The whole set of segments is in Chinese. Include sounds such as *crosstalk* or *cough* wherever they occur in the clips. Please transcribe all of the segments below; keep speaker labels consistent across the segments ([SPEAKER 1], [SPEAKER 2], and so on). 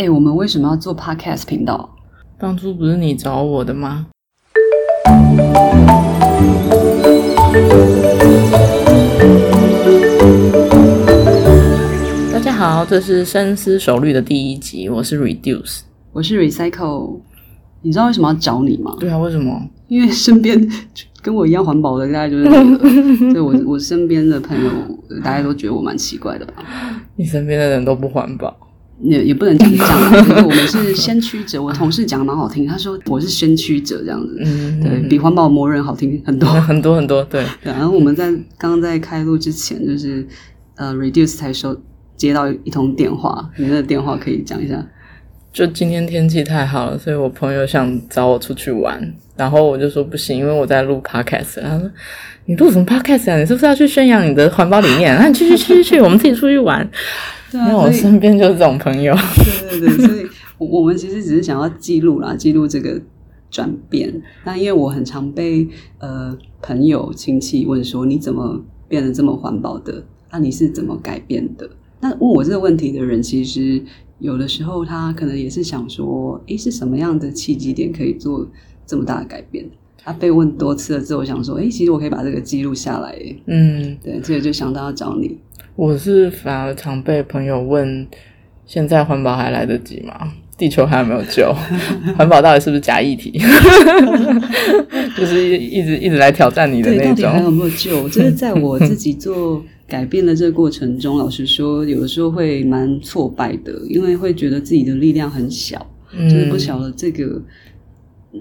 [SPEAKER 1] 哎、欸，我们为什么要做 Podcast 频道？
[SPEAKER 2] 当初不是你找我的吗？大家好，这是深思熟虑的第一集，我是 Reduce，
[SPEAKER 1] 我是 Recycle。你知道为什么要找你吗？
[SPEAKER 2] 对啊，为什么？
[SPEAKER 1] 因为身边跟我一样环保的大概就是你了，*laughs* 所以我我身边的朋友大家都觉得我蛮奇怪的吧？
[SPEAKER 2] 你身边的人都不环保。
[SPEAKER 1] 也也不能讲这样，就是我们是先驱者。我同事讲的蛮好听，他说我是先驱者这样子，嗯，对，比环保魔人好听很多 *laughs*
[SPEAKER 2] 很多很多。对，
[SPEAKER 1] 对。然后我们在刚刚在开录之前，就是呃，Reduce 才收接到一通电话，你那个电话可以讲一下？
[SPEAKER 2] 就今天天气太好了，所以我朋友想找我出去玩，然后我就说不行，因为我在录 Podcast。他说你录什么 Podcast 啊？你是不是要去宣扬你的环保理念？那你去去去去去，我们自己出去玩。对啊，因为我身边就是这种朋友。
[SPEAKER 1] 对对对，所以我们其实只是想要记录啦，记录这个转变。那因为我很常被呃朋友亲戚问说，你怎么变得这么环保的？那你是怎么改变的？那问我这个问题的人，其实有的时候他可能也是想说，诶，是什么样的契机点可以做这么大的改变？他被问多次了之后，我想说，诶，其实我可以把这个记录下来。嗯，对，所以就想到要找你。
[SPEAKER 2] 我是反而常被朋友问：现在环保还来得及吗？地球还有没有救？*laughs* 环保到底是不是假议题？*laughs* 就是一直一直来挑战你的那种。
[SPEAKER 1] 对，到底还有没有救？就是在我自己 *laughs* 做改变的这个过程中，老实说，有的时候会蛮挫败的，因为会觉得自己的力量很小，就是不晓得这个。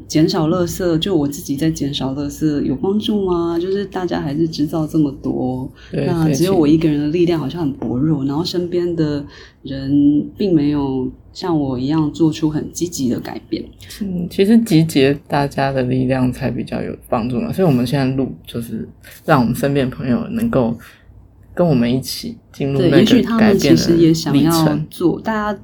[SPEAKER 1] 减少垃圾，就我自己在减少垃圾有帮助吗？就是大家还是制造这么多，那只有我一个人的力量好像很薄弱，然后身边的人并没有像我一样做出很积极的改变。
[SPEAKER 2] 嗯，其实集结大家的力量才比较有帮助嘛。所以我们现在录，就是让我们身边朋友能够跟我们一起进入那个改变的历程。对，也许他们其实也想要做，大家。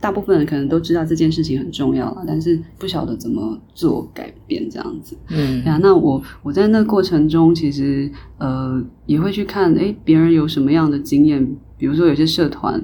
[SPEAKER 2] 大部分人可能都知道这件事情很重要了，但是不晓得怎么做改变这样子。嗯，呀，那我我在那过程中，其实呃也会去看，诶，别人有什么样的经验，比如说有些社团，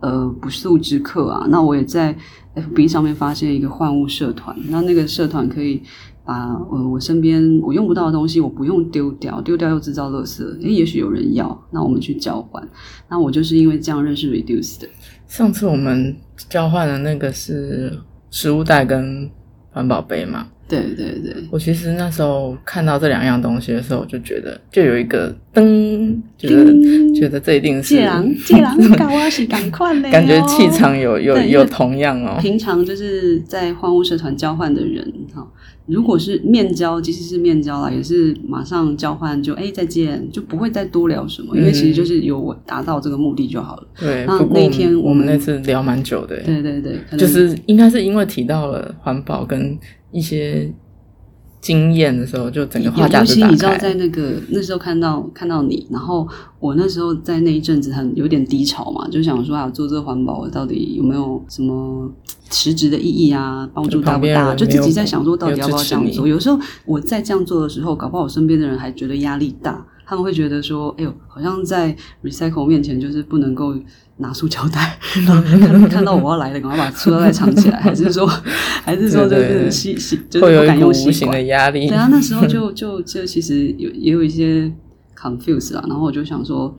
[SPEAKER 2] 呃，不速之客啊，那我也在 FB 上面发现一个换物社团，那那个社团可以把呃我身边我用不到的东西，我不用丢掉，丢掉又制造垃圾，诶，也许有人要，那我们去交换。那我就是因为这样认识 Reduce 的。上次我们交换的那个是食物袋跟环保杯嘛？
[SPEAKER 1] 对对对。
[SPEAKER 2] 我其实那时候看到这两样东西的时候，我就觉得就有一个噔，觉得叮觉得这一定是。*laughs*
[SPEAKER 1] 借狼借狼搞啊是赶快嘞！
[SPEAKER 2] 感觉气场有有有同样哦。
[SPEAKER 1] 平常就是在换物社团交换的人哈。如果是面交，即使是面交啦，也是马上交换就哎再见，就不会再多聊什么，嗯、因为其实就是有我达到这个目的就好了。
[SPEAKER 2] 对，
[SPEAKER 1] 那那天
[SPEAKER 2] 我们那次聊蛮久的。
[SPEAKER 1] 对对对，
[SPEAKER 2] 就是应该是因为提到了环保跟一些。经验的时候，就整个话匣子打开。你知道，
[SPEAKER 1] 在那个那时候看到看到你，然后我那时候在那一阵子很有点低潮嘛，就想说啊，做这个环保到底有没有什么实质的意义啊？帮助大不大？就自己在想说，到底要不要这样做？有时候我在这样做的时候，搞不好我身边的人还觉得压力大，他们会觉得说，哎呦，好像在 Recycle 面前就是不能够。拿塑胶袋，然后看看到我要来了，赶快把塑胶袋藏起来，还是说，*laughs* 还是说就是吸吸，*laughs* 就是不敢用吸管
[SPEAKER 2] 的压力。
[SPEAKER 1] 对啊，那时候就 *laughs* 就就其实有也有一些 confuse 啊，然后我就想说，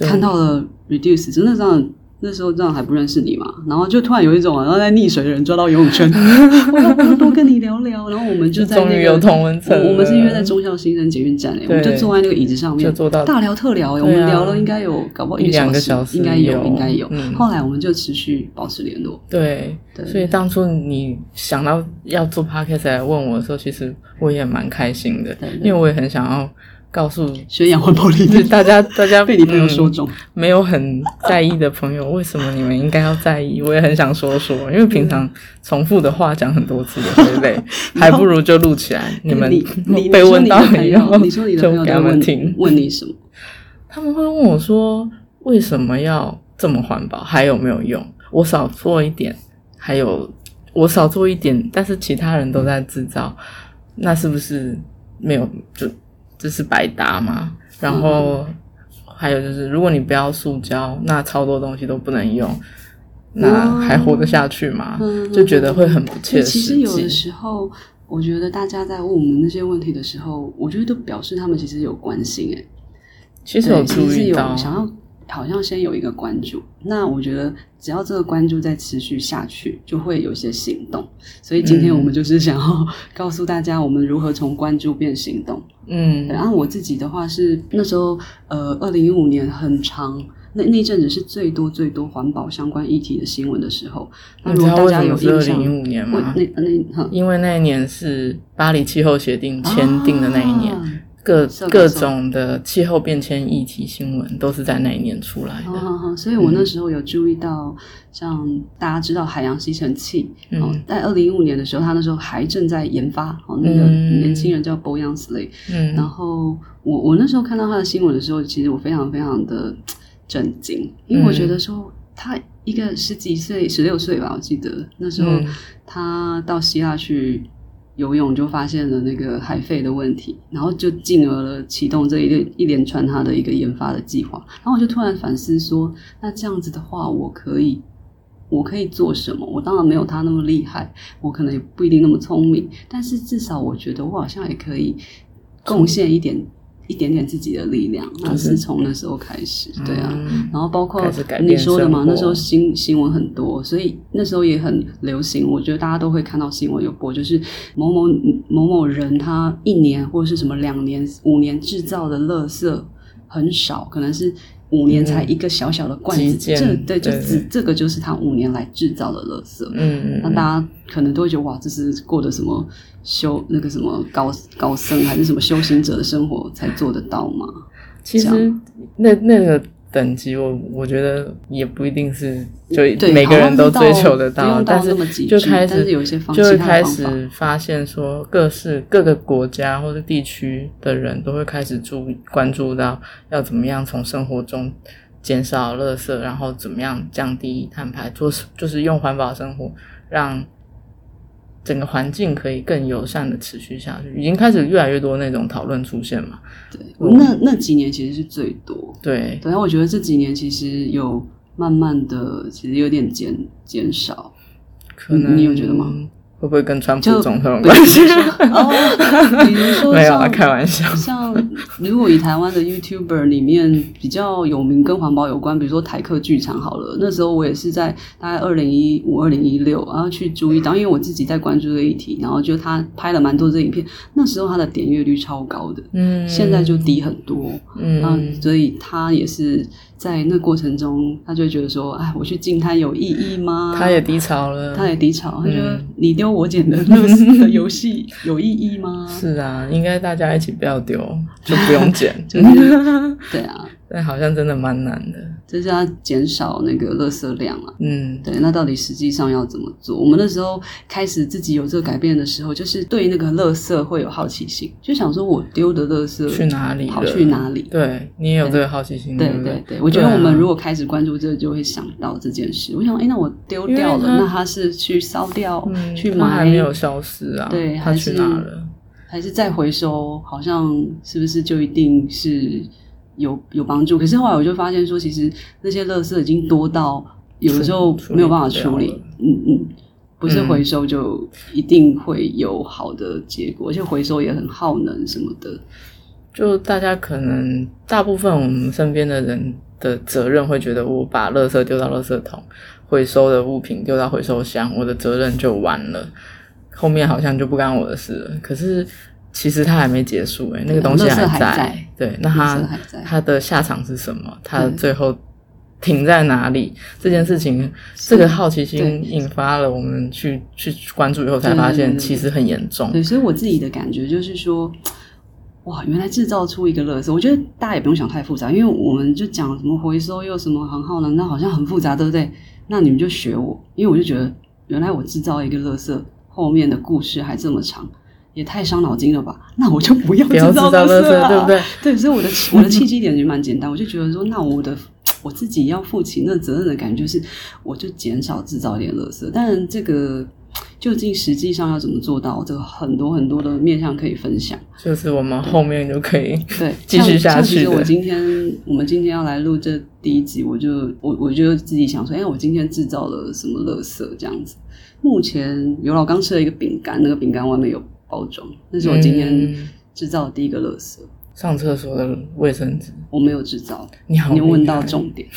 [SPEAKER 1] 看到了 reduce，真的这样。那时候这样还不认识你嘛，然后就突然有一种，然后在溺水的人抓到游泳圈，*laughs* 我要多跟你聊聊。然后我们就在那个，终于
[SPEAKER 2] 有同温层。
[SPEAKER 1] 我们是约在中校新生捷运站诶，我们就坐在那个椅子上面，就坐到大聊特聊诶。我们聊了应该有搞不好一两个小时，应该有，应该有。后来我们就持续保持联络。
[SPEAKER 2] 对，所以当初你想到要做 podcast 来问我的时候，其实我也蛮开心的，因为我也很想要。告诉
[SPEAKER 1] 宣扬环保理念，
[SPEAKER 2] 大家大家 *laughs*
[SPEAKER 1] 被你朋友说中，
[SPEAKER 2] 没有很在意的朋友，为什么你们应该要在意？*laughs* 我也很想说说，因为平常重复的话讲很多次也会累，*laughs* 还不如就录起来。你们被问到以后，
[SPEAKER 1] 你说你的朋友就给他们听，问你什么？
[SPEAKER 2] 他们会问我说：“为什么要这么环保？还有没有用？我少做一点，还有我少做一点，但是其他人都在制造，那是不是没有就？”这是百搭嘛？然后还有就是，如果你不要塑胶，那超多东西都不能用。那还活得下去吗？嗯、就觉得会很不切实际。
[SPEAKER 1] 其实有的时候，我觉得大家在问我们那些问题的时候，我觉得都表示他们其实有关心。哎，
[SPEAKER 2] 其实有注意
[SPEAKER 1] 到，想要好像先有一个关注。那我觉得只要这个关注再持续下去，就会有一些行动。所以今天我们就是想要告诉大家，我们如何从关注变行动。嗯，然后我自己的话是那时候，呃，二零一五年很长。那那阵子是最多最多环保相关议题的新闻的时候。那如果大家有印象，
[SPEAKER 2] 二零一五年吗？
[SPEAKER 1] 那那
[SPEAKER 2] 因为那一年是巴黎气候协定签订的那一年，啊、各各种的气候变迁议题新闻都是在那一年出来的。
[SPEAKER 1] 好好，所以我那时候有注意到，像大家知道海洋吸尘器，嗯，在二零一五年的时候，他那时候还正在研发，哦，那个年轻人叫 Boyan Slay，嗯，然后我我那时候看到他的新闻的时候，其实我非常非常的。震惊，因为我觉得说他一个十几岁、十六岁吧，我记得那时候他到希腊去游泳，就发现了那个海肺的问题，然后就进而了启动这一个一连串他的一个研发的计划。然后我就突然反思说，那这样子的话，我可以我可以做什么？我当然没有他那么厉害，我可能也不一定那么聪明，但是至少我觉得我好像也可以贡献一点。一点点自己的力量，那是从那时候开始，对啊，嗯、然后包括你说的嘛，那时候新新闻很多，所以那时候也很流行。我觉得大家都会看到新闻有播，就是某某某某人他一年或者是什么两年、五年制造的垃圾很少，可能是。五年才一个小小的罐子，嗯、这对，就只这个就是他五年来制造的垃圾。嗯，那大家可能都会觉得哇，这是过的什么修那个什么高高僧还是什么修行者的生活才做得到吗？
[SPEAKER 2] 其实那那个。等级我我觉得也不一定是就每个人都追求得到，但是就开始就会开始发现说，各式各个国家或者地区的人都会开始注关注到要怎么样从生活中减少垃圾，然后怎么样降低碳排，做就是用环保生活让。整个环境可以更友善的持续下去，已经开始越来越多那种讨论出现嘛。
[SPEAKER 1] 对，那那几年其实是最多。
[SPEAKER 2] 对，
[SPEAKER 1] 等下我觉得这几年其实有慢慢的，其实有点减减少。
[SPEAKER 2] 可能
[SPEAKER 1] 你有觉得吗？
[SPEAKER 2] 会不会跟川普总统有关系？
[SPEAKER 1] 哦，比如说 *laughs*
[SPEAKER 2] 没有啊，开玩笑。
[SPEAKER 1] 像如果以台湾的 YouTuber 里面比较有名跟环保有关，比如说台客剧场好了，那时候我也是在大概二零一五、二零一六，然后去注意到，因为我自己在关注这个议题，然后就他拍了蛮多这影片，那时候他的点阅率超高的，嗯，现在就低很多，嗯，所以他也是。在那过程中，他就会觉得说：“哎，我去进他有意义吗？”
[SPEAKER 2] 他也低潮了，
[SPEAKER 1] 他也低潮。他觉得你丢我捡的乐事的游戏有意义吗？*laughs*
[SPEAKER 2] 是啊，应该大家一起不要丢，就不用捡。*laughs*
[SPEAKER 1] 就是对啊。
[SPEAKER 2] 但好像真的蛮难的，
[SPEAKER 1] 就是要减少那个垃圾量啊。嗯，对，那到底实际上要怎么做？我们那时候开始自己有这个改变的时候，就是对那个垃圾会有好奇心，就想说我丢的垃圾
[SPEAKER 2] 去哪里，
[SPEAKER 1] 跑去哪里？
[SPEAKER 2] 对，你也有这个好奇心，
[SPEAKER 1] 对对对，对。我觉得我们如果开始关注这个，就会想到这件事。我想，哎，那我丢掉了，那它是去烧掉，去埋，
[SPEAKER 2] 还没有消失啊？
[SPEAKER 1] 对，
[SPEAKER 2] 它去哪了？
[SPEAKER 1] 还是再回收？好像是不是就一定是？有有帮助，可是后来我就发现说，其实那些垃圾已经多到有的时候没有办法处理，嗯嗯，不是回收就一定会有好的结果，嗯、而且回收也很耗能什么的。
[SPEAKER 2] 就大家可能大部分我们身边的人的责任会觉得，我把垃圾丢到垃圾桶，回收的物品丢到回收箱，我的责任就完了，后面好像就不干我的事了。可是。其实它还没结束诶、欸，那个东西还在。还在对，那它它的下场是什么？它最后停在哪里？这件事情，这个好奇心引发了我们去去关注以后，才发现其实很严重。
[SPEAKER 1] 对，所以我自己的感觉就是说，哇，原来制造出一个垃圾，我觉得大家也不用想太复杂，因为我们就讲什么回收又什么很耗能，那好像很复杂，对不对？那你们就学我，因为我就觉得原来我制造一个垃圾后面的故事还这么长。也太伤脑筋了吧？*laughs* 那我就不要制造垃圾了，对不对？*laughs* 对，所以我的我的契机点就蛮简单，我就觉得说，那我的我自己要负起那责任的感觉，就是我就减少制造一点垃圾。但，这个究竟实际上要怎么做到？这个很多很多的面向可以分享，
[SPEAKER 2] 就是我们后面就可以
[SPEAKER 1] 对 *laughs*
[SPEAKER 2] 继续下去。
[SPEAKER 1] 其实我今天我们今天要来录这第一集，我就我我就自己想说，哎，我今天制造了什么垃圾这样子？目前刘老，刚吃了一个饼干，那个饼干外面有包装，那是我今天制造的第一个垃圾。嗯
[SPEAKER 2] 上厕所的卫生纸，
[SPEAKER 1] 我没有制造。
[SPEAKER 2] 你好，
[SPEAKER 1] 你问到重点。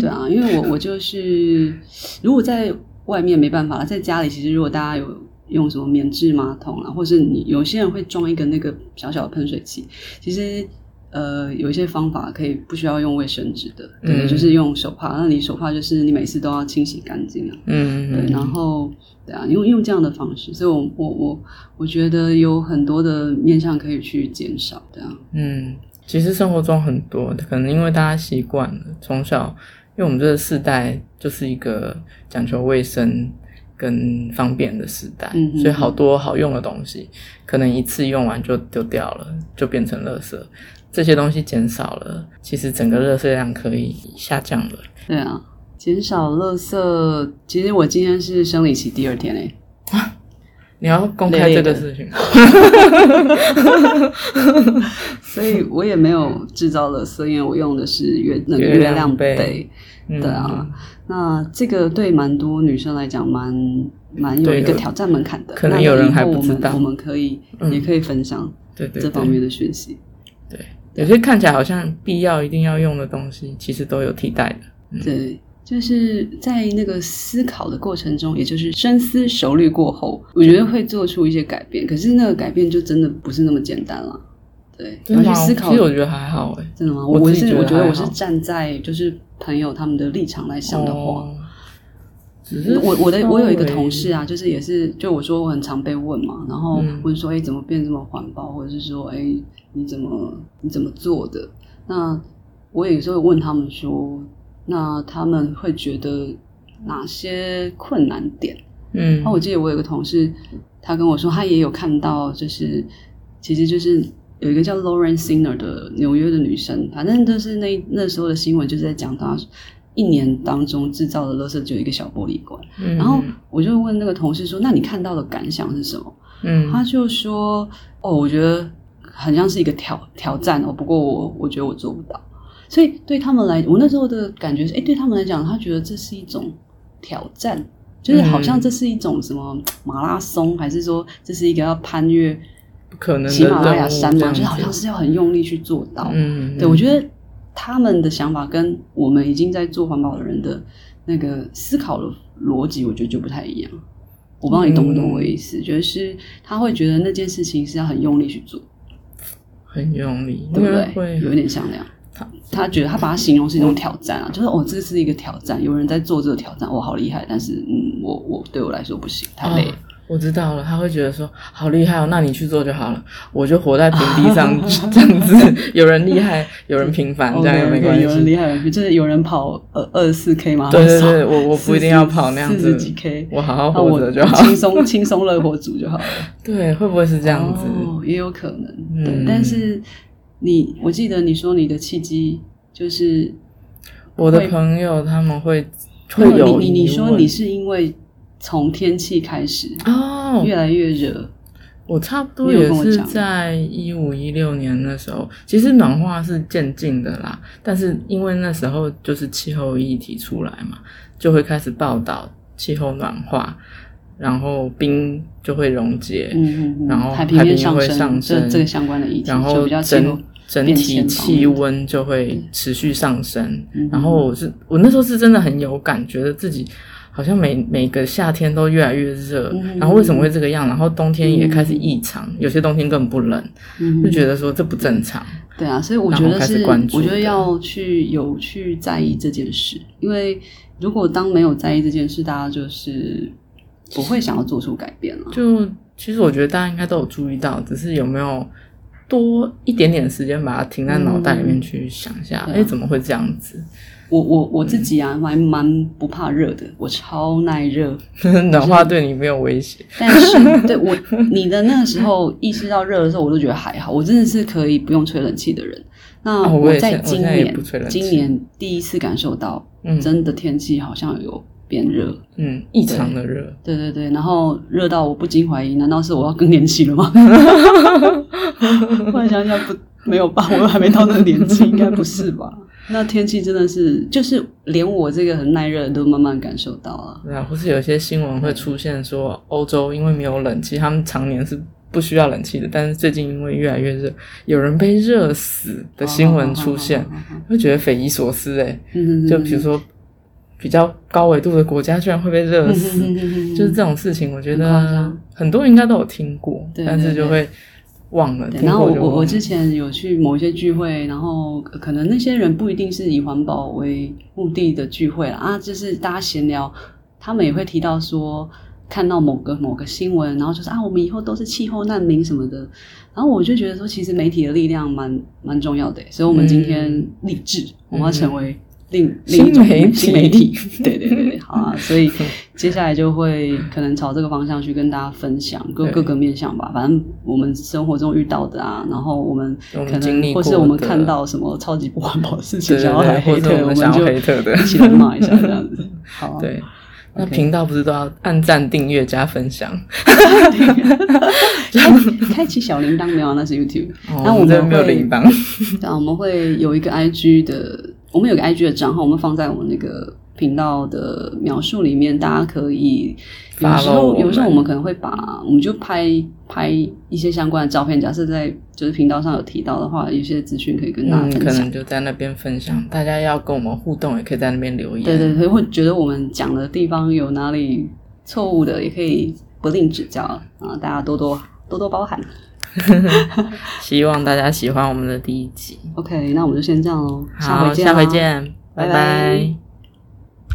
[SPEAKER 1] 对啊，因为我我就是，如果在外面没办法了，在家里其实如果大家有用什么棉质马桶啊，或是你有些人会装一个那个小小的喷水器，其实。呃，有一些方法可以不需要用卫生纸的，对，嗯、就是用手帕。那你手帕就是你每次都要清洗干净啊，嗯，对。然后，对啊，用用这样的方式，所以我我我我觉得有很多的面向可以去减少，这样。
[SPEAKER 2] 嗯，其实生活中很多，可能因为大家习惯了，从小，因为我们这个世代就是一个讲求卫生跟方便的时代，所以好多好用的东西，可能一次用完就丢掉了，就变成垃圾。这些东西减少了，其实整个垃圾量可以下降了。
[SPEAKER 1] 对啊，减少垃圾。其实我今天是生理期第二天诶。
[SPEAKER 2] 啊，*laughs* 你要公开这个事情？*laughs*
[SPEAKER 1] 所以我也没有制造垃圾，因为我用的是月那个月亮杯。对啊，嗯、那这个对蛮多女生来讲蛮蛮有一个挑战门槛的。
[SPEAKER 2] 可能有人还不知道，
[SPEAKER 1] 我们可以、嗯、也可以分享对这方面的讯息。
[SPEAKER 2] 对。有些看起来好像必要一定要用的东西，其实都有替代的。
[SPEAKER 1] 嗯、对，就是在那个思考的过程中，也就是深思熟虑过后，我觉得会做出一些改变。可是那个改变就真的不是那么简单了。对，然后去思考，
[SPEAKER 2] 其实我觉得还好诶。
[SPEAKER 1] 真的吗？我是我觉得我是站在就是朋友他们的立场来想的话。哦我我的我有一个同事啊，就是也是就我说我很常被问嘛，然后问说哎、欸、怎么变这么环保，或者是说哎、欸、你怎么你怎么做的？那我有时候问他们说，那他们会觉得哪些困难点？嗯，那我记得我有个同事，他跟我说他也有看到，就是其实就是有一个叫 Lauren Singer 的纽约的女生，反正就是那那时候的新闻就是在讲她。一年当中制造的垃圾就有一个小玻璃罐，嗯、然后我就问那个同事说：“那你看到的感想是什么？”嗯，他就说：“哦，我觉得很像是一个挑挑战哦，不过我我觉得我做不到。”所以对他们来，我那时候的感觉是：哎，对他们来讲，他觉得这是一种挑战，就是好像这是一种什么马拉松，还是说这是一个要攀越不可能喜马拉雅山嘛？就是好像是要很用力去做到。嗯，对，我觉得。他们的想法跟我们已经在做环保的人的那个思考的逻辑，我觉得就不太一样。我不知道你懂不懂我的意思？嗯、就是他会觉得那件事情是要很用力去做，
[SPEAKER 2] 很用力，
[SPEAKER 1] 对不对？会有点像那样。他他觉得他把它形容是一种挑战啊，嗯、就是哦，这是一个挑战，有人在做这个挑战，我好厉害。但是嗯，我我对我来说不行，太累
[SPEAKER 2] 我知道了，他会觉得说好厉害哦，那你去做就好了，我就活在平地 *laughs* 上这样子。有人厉害，有人平凡，这样也没关系。
[SPEAKER 1] 有人厉害，就是有人跑呃二十四 K 嘛。
[SPEAKER 2] 对对对，我我不一定要跑那样子，
[SPEAKER 1] 四十几 K，
[SPEAKER 2] 我好好活着就好，
[SPEAKER 1] 轻松轻松乐活组就好了。*laughs*
[SPEAKER 2] 对，会不会是这样子？
[SPEAKER 1] 哦，也有可能。对，但是你，我记得你说你的契机就是
[SPEAKER 2] 我的朋友他们会会有
[SPEAKER 1] 你，你说你是因为。从天气开始哦，越来越热。
[SPEAKER 2] 我差不多也是在一五一六年那时候，其实暖化是渐进的啦。但是因为那时候就是气候议题出来嘛，就会开始报道气候暖化，然后冰就会溶解，嗯嗯，然后海平面上升，
[SPEAKER 1] 这个相关的议题，
[SPEAKER 2] 然后整整体气温就会持续上升。然后我是我那时候是真的很有感觉的自己。好像每每个夏天都越来越热，嗯、然后为什么会这个样？然后冬天也开始异常，嗯、有些冬天根本不冷，嗯、就觉得说这不正常。
[SPEAKER 1] 对啊，所以我觉得是，我觉得要去有去在意这件事，因为如果当没有在意这件事，大家就是不会想要做出改变了。
[SPEAKER 2] 就其实我觉得大家应该都有注意到，只是有没有多一点点时间把它停在脑袋里面去想一下，哎、嗯，怎么会这样子？
[SPEAKER 1] 我我我自己啊，还蛮不怕热的，我超耐热，*laughs*
[SPEAKER 2] 暖化对你没有威胁。
[SPEAKER 1] 但是对我你的那个时候意识到热的时候，我都觉得还好，我真的是可以不用吹冷气的人。那我在今年今年第一次感受到，真的天气好像有变热，
[SPEAKER 2] 嗯，异常的热，
[SPEAKER 1] 对对对，然后热到我不禁怀疑，难道是我要更年期了吗？*laughs* *laughs* 突然想想不，没有吧，我还没到那个年纪，应该不是吧？*laughs* 那天气真的是，就是连我这个很耐热的都慢慢感受到了。
[SPEAKER 2] 对啊，或是有些新闻会出现说，欧洲因为没有冷气，他们常年是不需要冷气的，但是最近因为越来越热，有人被热死的新闻出现，会觉得匪夷所思诶、欸、就比如说比较高纬度的国家居然会被热死，就是这种事情，我觉得很多人应该都有听过，但是就会。忘了。
[SPEAKER 1] 然后我我我之前有去某一些聚会，然后可能那些人不一定是以环保为目的的聚会啊，就是大家闲聊，他们也会提到说看到某个某个新闻，然后就是啊，我们以后都是气候难民什么的。然后我就觉得说，其实媒体的力量蛮蛮重要的，所以我们今天立志，嗯、我们要成为。另另一种新媒体，*laughs* *laughs* 对对对，好啊，所以接下来就会可能朝这个方向去跟大家分享各各个面向吧。反正我们生活中遇到的啊，然后我们可能或是我们看到什么超级不环保的事情，想要来黑特，我们就一起来骂一下这样子。*laughs* 好，
[SPEAKER 2] 对，那频道不是都要按赞、订阅、加分享？
[SPEAKER 1] 开启小铃铛没有？那是 YouTube。那我们
[SPEAKER 2] 没有铃铛。
[SPEAKER 1] 那我们会有一个 IG 的。我们有个 IG 的账号，我们放在我们那个频道的描述里面，大家可以有时候有时候我们可能会把我们就拍拍一些相关的照片，假设在就是频道上有提到的话，有些资讯可以跟大家分享，
[SPEAKER 2] 嗯，可能就在那边分享。大家要跟我们互动，也可以在那边留言。
[SPEAKER 1] 对对对，会觉得我们讲的地方有哪里错误的，也可以不吝指教啊！大家多多多多包涵。*laughs*
[SPEAKER 2] 希望大家喜欢我们的第一集。
[SPEAKER 1] OK，那我们就先这样喽。
[SPEAKER 2] 好，下回见，下回见，拜拜。拜拜。